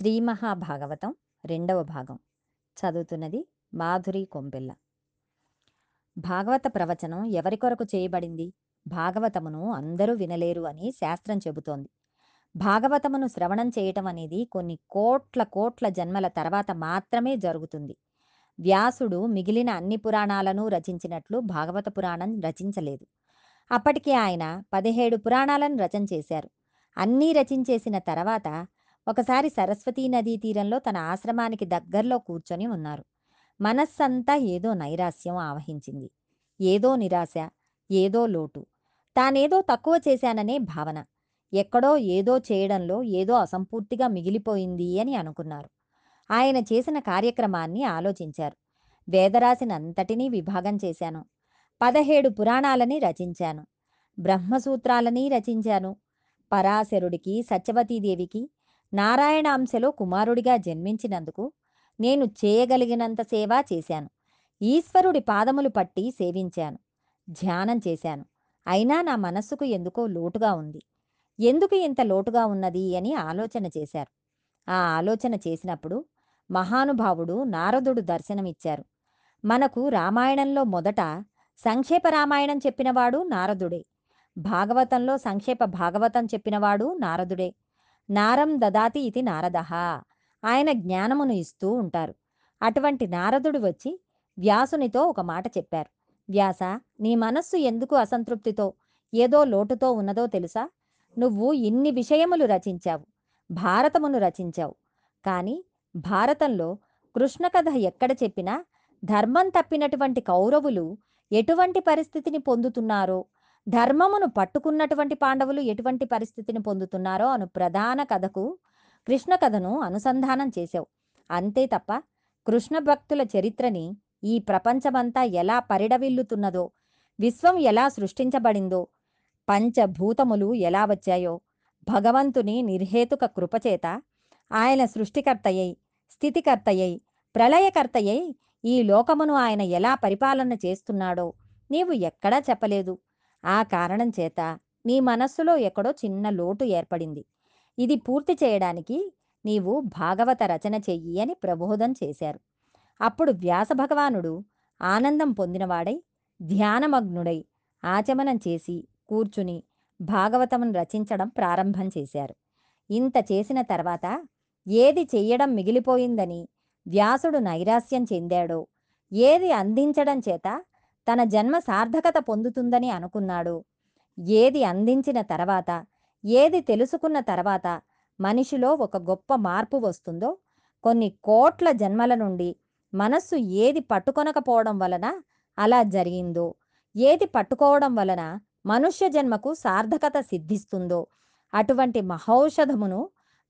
శ్రీ మహాభాగవతం రెండవ భాగం. చదువుతున్నది మాధురి కొంపెల్ల భాగవత ప్రవచనం ఎవరి కొరకు చేయబడింది? భాగవతమును అందరూ వినలేరు అని శాస్త్రం చెబుతోంది. భాగవతమును శ్రవణం చేయటం అనేది కొన్ని కోట్ల కోట్ల జన్మల తర్వాత మాత్రమే జరుగుతుంది. వ్యాసుడు మిగిలిన అన్ని పురాణాలను రచించినట్లు భాగవత పురాణం రచించలేదు. అప్పటికి ఆయన పదిహేడు పురాణాలను రచన చేశారు. అన్నీ రచించేసిన తర్వాత ఒకసారి సరస్వతీ నదీ తీరంలో తన ఆశ్రమానికి దగ్గరలో కూర్చొని ఉన్నారు. మనస్సంతా ఏదో నైరాస్యం ఆవహించింది. ఏదో నిరాశ ఏదో లోటు. తానేదో తక్కువ చేశాననే భావన. ఎక్కడో ఏదో చేయడంలో ఏదో అసంపూర్తిగా మిగిలిపోయింది అని అనుకున్నారు. ఆయన చేసిన కార్యక్రమాన్ని ఆలోచించారు. వేదరాశినంతటినీ విభాగం చేశాను. పదహేడు పురాణాలని రచించాను. బ్రహ్మసూత్రాలని రచించాను. పరాశరుడికి సత్యవతీదేవికి నారాయణాంశలో కుమారుడిగా జన్మించినందుకు నేను చేయగలిగినంత సేవ చేశాను. ఈశ్వరుడి పాదములు పట్టి సేవించాను. ధ్యానం చేశాను. అయినా నా మనస్సుకు ఎందుకో లోటుగా ఉంది. ఎందుకు ఇంత లోటుగా ఉన్నది అని ఆలోచన చేశారు. ఆ ఆలోచన చేసినప్పుడు మహానుభావుడు నారదుడు దర్శనమిచ్చారు. మనకు రామాయణంలో మొదట సంక్షేప రామాయణం చెప్పినవాడు నారదుడే. భాగవతంలో సంక్షేప భాగవతం చెప్పినవాడు నారదుడే. నారం దదాతి ఇది నారదహ ఆయన జ్ఞానమును ఇస్తూ ఉంటారు. అటువంటి నారదుడు వచ్చి వ్యాసునితో ఒక మాట చెప్పారు. వ్యాస నీ మనస్సు ఎందుకు అసంతృప్తితో ఏదో లోటుతో ఉన్నదో తెలుసా? నువ్వు ఇన్ని విషయములు రచించావు భారతమును రచించావు. కానీ భారతంలో కృష్ణ కథ ఎక్కడ చెప్పినా ధర్మం తప్పినటువంటి కౌరవులు ఎటువంటి పరిస్థితిని పొందుతున్నారో ధర్మమును పట్టుకున్నటువంటి పాండవులు ఎటువంటి పరిస్థితిని పొందుతున్నారో అను ప్రధాన కథకు కృష్ణ కథను అనుసంధానం చేశావు. అంతే తప్ప కృష్ణ భక్తుల చరిత్రని ఈ ప్రపంచమంతా ఎలా పరిడవిల్లుతున్నదో విశ్వం ఎలా సృష్టించబడిందో పంచభూతములు ఎలా వచ్చాయో భగవంతుని నిర్హేతుక కృపచేత ఆయన సృష్టికర్తయ్యై స్థితికర్తయ్యై ప్రళయకర్తయ్యై ఈ లోకమును ఆయన ఎలా పరిపాలన చేస్తున్నాడో నీవు ఎక్కడా చెప్పలేదు. ఆ కారణం చేత నీ మనస్సులో ఎక్కడో చిన్న లోటు ఏర్పడింది. ఇది పూర్తి చేయడానికి నీవు భాగవత రచన చెయ్యి అని ప్రబోధం చేశారు. అప్పుడు వ్యాస భగవానుడు ఆనందం పొందినవాడై ధ్యానమగ్నుడై ఆచమనం చేసి కూర్చుని భాగవతమును రచించడం ప్రారంభం చేశారు. ఇంత చేసిన తర్వాత ఏది చెయ్యడం మిగిలిపోయిందని వ్యాసుడు నైరాస్యం చెందాడో ఏది అందించడం చేత తన జన్మ సార్థకత పొందుతుందని అనుకున్నాడు. ఏది అందించిన తర్వాత ఏది తెలుసుకున్న తర్వాత మనిషిలో ఒక గొప్ప మార్పు వస్తుందో కొన్ని కోట్ల జన్మల నుండి మనస్సు ఏది పట్టుకొనకపోవడం వలన అలా జరిగిందో ఏది పట్టుకోవడం వలన మనుష్య జన్మకు సార్థకత సిద్ధిస్తుందో అటువంటి మహౌషధమును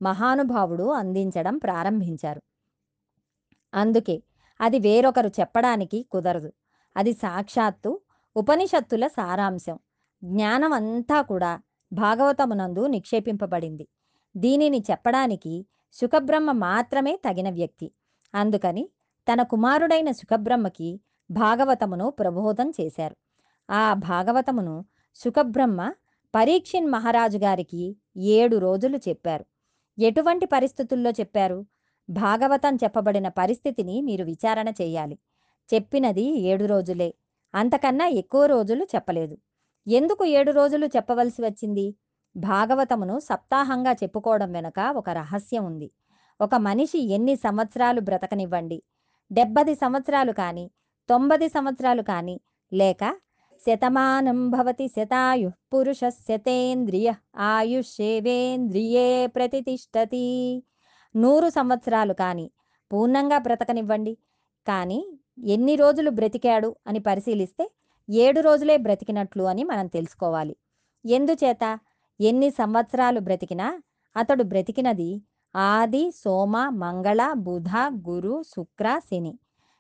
మహానుభావుడు అందించడం ప్రారంభించారు. అందుకే అది వేరొకరు చెప్పడానికి కుదరదు. అది సాక్షాత్తు ఉపనిషత్తుల సారాంశం. జ్ఞానం అంతా కూడా భాగవతమునందు నిక్షేపింపబడింది. దీనిని చెప్పడానికి సుఖబ్రహ్మ మాత్రమే తగిన వ్యక్తి. అందుకని తన కుమారుడైన సుఖబ్రహ్మకి భాగవతమును ప్రబోధం చేశారు. ఆ భాగవతమును సుఖబ్రహ్మ పరీక్షిన్ మహారాజు గారికి ఏడు రోజులు చెప్పారు. ఎటువంటి పరిస్థితుల్లో చెప్పారు? భాగవతం చెప్పబడిన పరిస్థితిని మీరు విచారణ చేయాలి. చెప్పినది ఏడు రోజులే. అంతకన్నా ఎక్కువ రోజులు చెప్పలేదు. ఎందుకు ఏడు రోజులు చెప్పవలసి వచ్చింది? భాగవతమును సప్తాహంగా చెప్పుకోవడం వెనుక ఒక రహస్యం ఉంది. ఒక మనిషి ఎన్ని సంవత్సరాలు బ్రతకనివ్వండి? డెబ్బది సంవత్సరాలు కానీ తొంభది సంవత్సరాలు కానీ లేక శతమానం భవతి శతాయు పురుష శతేంద్రియ ఆయుషేవేంద్రియే ప్రతిష్టతి నూరు సంవత్సరాలు కానీ పూర్ణంగా బ్రతకనివ్వండి. కానీ ఎన్ని రోజులు బ్రతికాడు అని పరిశీలిస్తే ఏడు రోజులే బ్రతికినట్లు అని మనం తెలుసుకోవాలి. ఎందుచేత? ఎన్ని సంవత్సరాలు బ్రతికినా అతడు బ్రతికినది ఆది సోమ మంగళ బుధ గురు శుక్ర శని.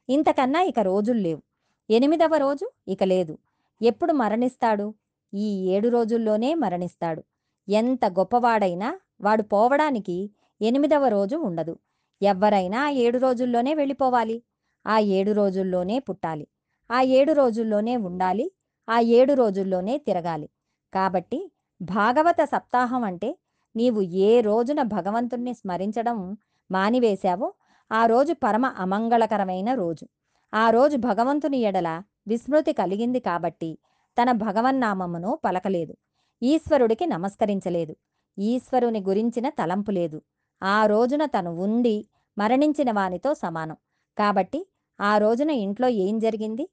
ఇంతకన్నా ఇక రోజులు లేవు. ఎనిమిదవ రోజు ఇక లేదు. ఎప్పుడు మరణిస్తాడు? ఈ ఏడు రోజుల్లోనే మరణిస్తాడు. ఎంత గొప్పవాడైనా వాడు పోవడానికి ఎనిమిదవ రోజు ఉండదు. ఎవరైనా ఆ ఏడు రోజుల్లోనే వెళ్ళిపోవాలి. ఆ ఏడు రోజుల్లోనే పుట్టాలి. ఆ ఏడు రోజుల్లోనే ఉండాలి. ఆ ఏడు రోజుల్లోనే తిరగాలి. కాబట్టి భాగవత సప్తాహం అంటే నీవు ఏ రోజున భగవంతుణ్ణి స్మరించడం మానివేశావో ఆ రోజు పరమ అమంగళకరమైన రోజు. ఆ రోజు భగవంతుని ఎడల విస్మృతి కలిగింది కాబట్టి తన భగవన్నామమును పలకలేదు. ఈశ్వరుడికి నమస్కరించలేదు. ఈశ్వరుని గురించిన తలంపు లేదు. ఆ రోజున తను ఉండి మరణించిన వానితో సమానం. కాబట్టి ఆ రోజున ఇంట్లో ఏం జరిగింది?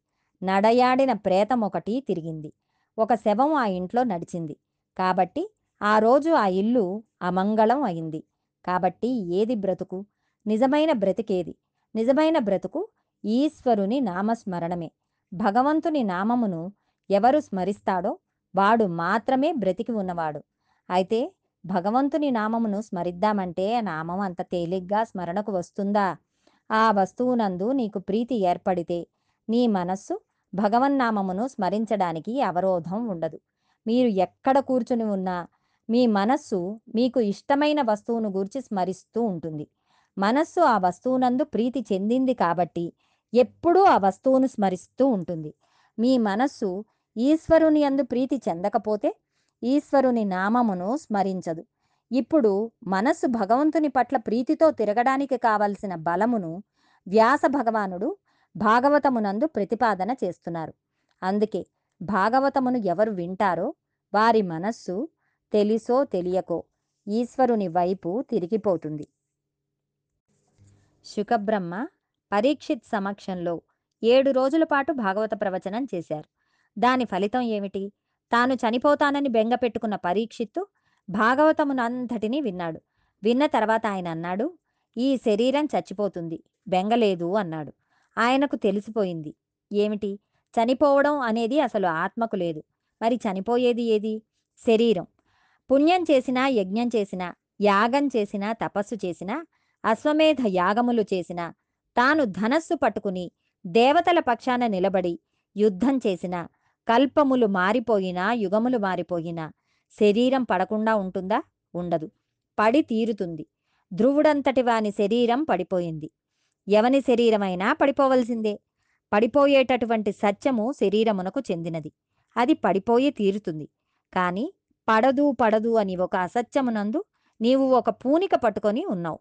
నడయాడిన ప్రేతం ఒకటి తిరిగింది. ఒక శవం ఆ ఇంట్లో నడిచింది. కాబట్టి ఆ రోజు ఆ ఇల్లు అమంగళం అయింది. కాబట్టి ఏది బ్రతుకు? నిజమైన బ్రతికేది? నిజమైన బ్రతుకు ఈశ్వరుని నామస్మరణమే. భగవంతుని నామమును ఎవరు స్మరిస్తాడో వాడు మాత్రమే బ్రతికి ఉన్నవాడు. అయితే భగవంతుని నామమును స్మరిద్దామంటే ఆ నామం అంత తేలిగ్గా స్మరణకు వస్తుందా? ఆ వస్తువునందు నీకు ప్రీతి ఏర్పడితే నీ మనస్సు భగవన్నామమును స్మరించడానికి అవరోధం ఉండదు. మీరు ఎక్కడ కూర్చుని ఉన్నా మీ మనస్సు మీకు ఇష్టమైన వస్తువును గూర్చి స్మరిస్తూ ఉంటుంది. మనస్సు ఆ వస్తువునందు ప్రీతి చెందింది కాబట్టి ఎప్పుడూ ఆ వస్తువును స్మరిస్తూ ఉంటుంది. మీ మనస్సు ఈశ్వరుని అందు ప్రీతి చెందకపోతే ఈశ్వరుని నామమును స్మరించదు. ఇప్పుడు మనస్సు భగవంతుని పట్ల ప్రీతితో తిరగడానికి కావలసిన బలమును వ్యాస భగవానుడు భాగవతమునందు ప్రతిపాదన చేస్తున్నారు. అందుకే భాగవతమును ఎవరు వింటారో వారి మనస్సు తెలిసో తెలియకో ఈశ్వరుని వైపు తిరిగిపోతుంది. శుకబ్రహ్మ పరీక్షిత్ సమక్షంలో ఏడు రోజుల పాటు భాగవత ప్రవచనం చేశారు. దాని ఫలితం ఏమిటి? తాను చనిపోతానని బెంగ పెట్టుకున్న పరీక్షిత్తు భాగవతమునంతటినీ విన్నాడు. విన్న తర్వాత ఆయన అన్నాడు ఈ శరీరం చచ్చిపోతుంది బెంగలేదు అన్నాడు. ఆయనకు తెలిసిపోయింది. ఏమిటి? చనిపోవడం అనేది అసలు ఆత్మకు లేదు. మరి చనిపోయేది ఏది? శరీరం. పుణ్యం చేసినా యజ్ఞం చేసినా యాగం చేసినా తపస్సు చేసినా అశ్వమేధ యాగములు చేసినా తాను ధనస్సు పట్టుకుని దేవతల పక్షాన నిలబడి యుద్ధం చేసినా కల్పములు మారిపోయినా యుగములు మారిపోయినా శరీరం పడకుండా ఉంటుందా? ఉండదు. పడి తీరుతుంది. ధ్రువుడంతటి వాని శరీరం పడిపోయింది. ఎవని శరీరమైనా పడిపోవలసిందే. పడిపోయేటటువంటి సత్యము శరీరమునకు చెందినది. అది పడిపోయి తీరుతుంది. కానీ పడదు పడదు అని ఒక అసత్యమునందు నీవు ఒక పూనిక పట్టుకొని ఉన్నావు.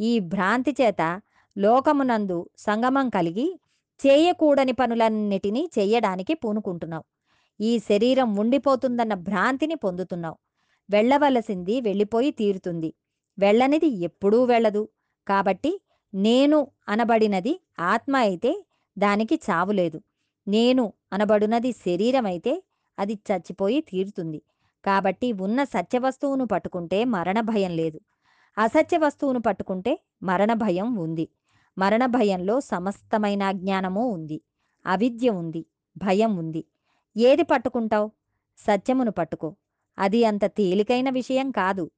ఈ భ్రాంతి చేత లోకమునందు సంగమం కలిగి చేయకూడని పనులన్నిటినీ చేయడానికి పూనుకుంటున్నావు. ఈ శరీరం ఉండిపోతుందన్న భ్రాంతిని పొందుతున్నావు. వెళ్ళవలసింది వెళ్ళిపోయి తీరుతుంది. వెళ్ళనిది ఎప్పుడూ వెళ్ళదు. కాబట్టి నేను అనబడినది ఆత్మ అయితే దానికి చావులేదు నేను అనబడునది శరీరం అయితే అది చచ్చిపోయి తీరుతుంది. కాబట్టి ఉన్న సత్యవస్తువును పట్టుకుంటే మరణ భయం లేదు. అసత్య వస్తువును పట్టుకుంటే మరణ భయం ఉంది. మరణ భయంలో సమస్తమైన జ్ఞానము ఉంది. అవిద్య ఉంది. భయం ఉంది. ఏది పట్టుకుంటావు? సత్యమును పట్టుకో. అది అంత తేలికైన విషయం కాదు.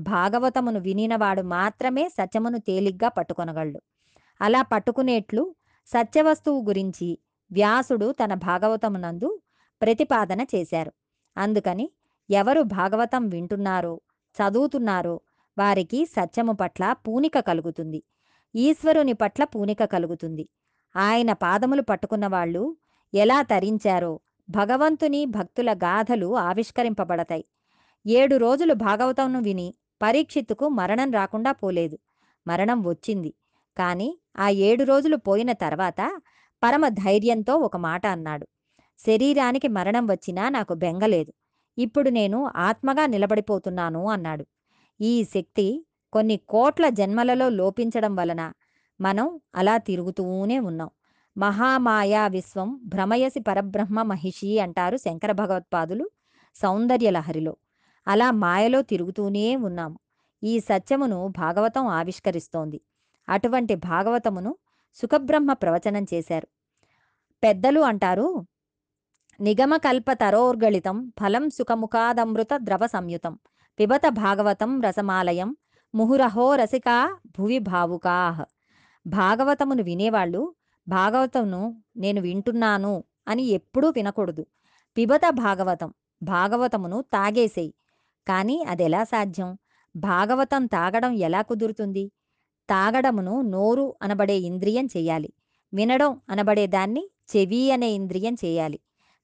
భాగవతమును వినినవాడు మాత్రమే సత్యమును తేలిగ్గా పట్టుకొనగలడు. అలా పట్టుకునేట్లు సత్యవస్తువు గురించి వ్యాసుడు తన భాగవతమునందు ప్రతిపాదన చేశారు. అందుకని ఎవరు భాగవతం వింటున్నారో చదువుతున్నారో వారికి సత్యము పట్ల పూనిక కలుగుతుంది. ఈశ్వరుని పట్ల పూనిక కలుగుతుంది. ఆయన పాదములు పట్టుకున్న వాళ్ళు ఎలా తరించారో భగవంతుని భక్తుల గాథలు ఆవిష్కరింపబడతాయి. ఏడు రోజులు భాగవతంను విని పరీక్షిత్తుకు మరణం రాకుండా పోలేదు. మరణం వచ్చింది. కానీ ఆ ఏడు రోజులు పోయిన తర్వాత పరమ ధైర్యంతో ఒక మాట అన్నాడు. శరీరానికి మరణం వచ్చినా నాకు బెంగలేదు ఇప్పుడు నేను ఆత్మగా నిలబడిపోతున్నాను అన్నాడు. ఈ శక్తి కొన్ని కోట్ల జన్మలలో లోపించడం వలన మనం అలా తిరుగుతూనే ఉన్నాం. మహామాయా విశ్వం భ్రమయసి పరబ్రహ్మ మహిషి అంటారు శంకర భగవత్పాదులు సౌందర్యలహరిలో అలా మాయలో తిరుగుతూనే ఉన్నాము. ఈ సత్యమును భాగవతం ఆవిష్కరిస్తోంది. అటువంటి భాగవతమును సుఖబ్రహ్మ ప్రవచనం చేశారు. పెద్దలు అంటారు నిగమకల్ప తరోర్గళితం ఫలం సుఖముఖాదమృత ద్రవ సంయుతం పిబత భాగవతం రసమాలయం ముహురహో రసికా భువి భావుకాహ్ భాగవతమును వినేవాళ్ళు భాగవతమును నేను వింటున్నాను అని ఎప్పుడూ వినకూడదు. పిబత భాగవతం భాగవతమును తాగేసేయి. కానీ అదెలా సాధ్యం? భాగవతం తాగడం ఎలా కుదురుతుంది? తాగడమును నోరు అనబడే ఇంద్రియం చేయాలి. వినడం అనబడే దాన్ని చెవి అనే ఇంద్రియం చేయాలి.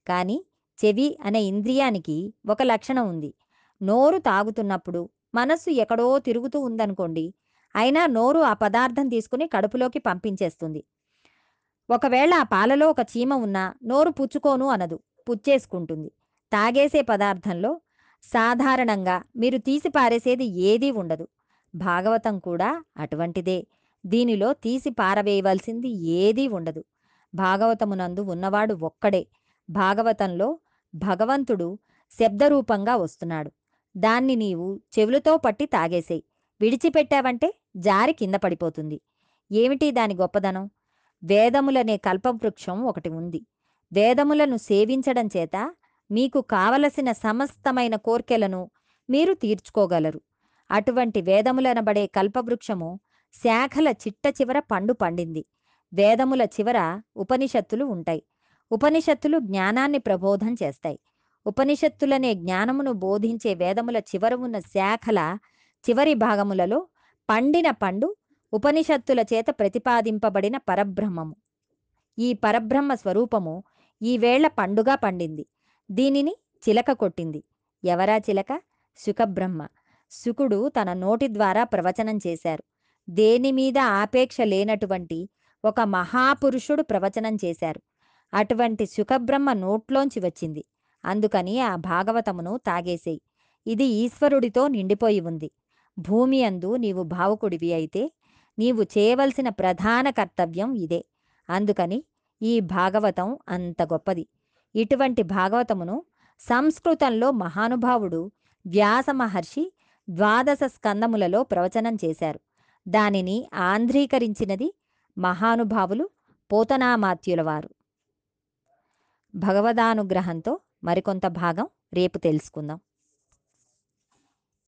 కానీ చెవి అనే ఇంద్రియానికి ఒక లక్షణం ఉంది. నోరు తాగుతున్నప్పుడు మనస్సు ఎక్కడో తిరుగుతూ ఉందనుకోండి అయినా నోరు ఆ పదార్థం తీసుకుని కడుపులోకి పంపించేస్తుంది. ఒకవేళ ఆ పాలలో ఒక చీమ ఉన్నా నోరు పుచ్చుకోను అనదు పుచ్చేసుకుంటుంది. తాగేసే పదార్థంలో సాధారణంగా మీరు తీసి పారేసేది ఏదీ ఉండదు. భాగవతం కూడా అటువంటిదే. దీనిలో తీసి పారవేయవలసింది ఏదీ ఉండదు. భాగవతమునందు ఉన్నవాడు ఒక్కడే. భాగవతంలో భగవంతుడు శబ్దరూపంగా వస్తున్నాడు. దాన్ని నీవు చెవులతో పట్టి తాగేసేయి. విడిచిపెట్టావంటే జారి కింద పడిపోతుంది. ఏమిటి దాని గొప్పదనం? వేదములనే కల్పవృక్షం ఒకటి ఉంది. వేదములను సేవించడం చేత మీకు కావలసిన సమస్తమైన కోర్కెలను మీరు తీర్చుకోగలరు. అటువంటి వేదములనబడే కల్పవృక్షము శాఖల చిట్ట చివర పండు పండింది. వేదముల చివర ఉపనిషత్తులు ఉంటాయి. ఉపనిషత్తులు జ్ఞానాన్ని ప్రబోధం చేస్తాయి. ఉపనిషత్తులనే జ్ఞానమును బోధించే వేదముల చివర ఉన్న శాఖల చివరి భాగములలో పండిన పండు ఉపనిషత్తుల చేత ప్రతిపాదింపబడిన పరబ్రహ్మము. ఈ పరబ్రహ్మ స్వరూపము ఈవేళ పండుగా పండింది. దీనిని చిలక కొట్టింది. ఎవరా చిలక? సుఖబ్రహ్మ. శుకుడు తన నోటి ద్వారా ప్రవచనం చేశారు. దేని మీద ఆపేక్ష లేనటువంటి ఒక మహాపురుషుడు ప్రవచనం చేశారు. అటువంటి సుఖబ్రహ్మ నోట్లోంచి వచ్చింది. అందుకని ఆ భాగవతమును తాగేసేయి. ఇది ఈశ్వరుడితో నిండిపోయి ఉంది. భూమి అందు నీవు భావుకుడివి అయితే నీవు చేయవలసిన ప్రధాన కర్తవ్యం ఇదే. అందుకని ఈ భాగవతం అంత గొప్పది. ఇటువంటి భాగవతమును సంస్కృతంలో మహానుభావుడు వ్యాస మహర్షి ద్వాదశ స్కందములలో ప్రవచనం చేశారు. దానిని ఆంధ్రీకరించినది మహానుభావులు పోతనామాత్యుల వారు భగవదానుగ్రహంతో మరికొంత భాగం రేపు తెలుసుకుందాం.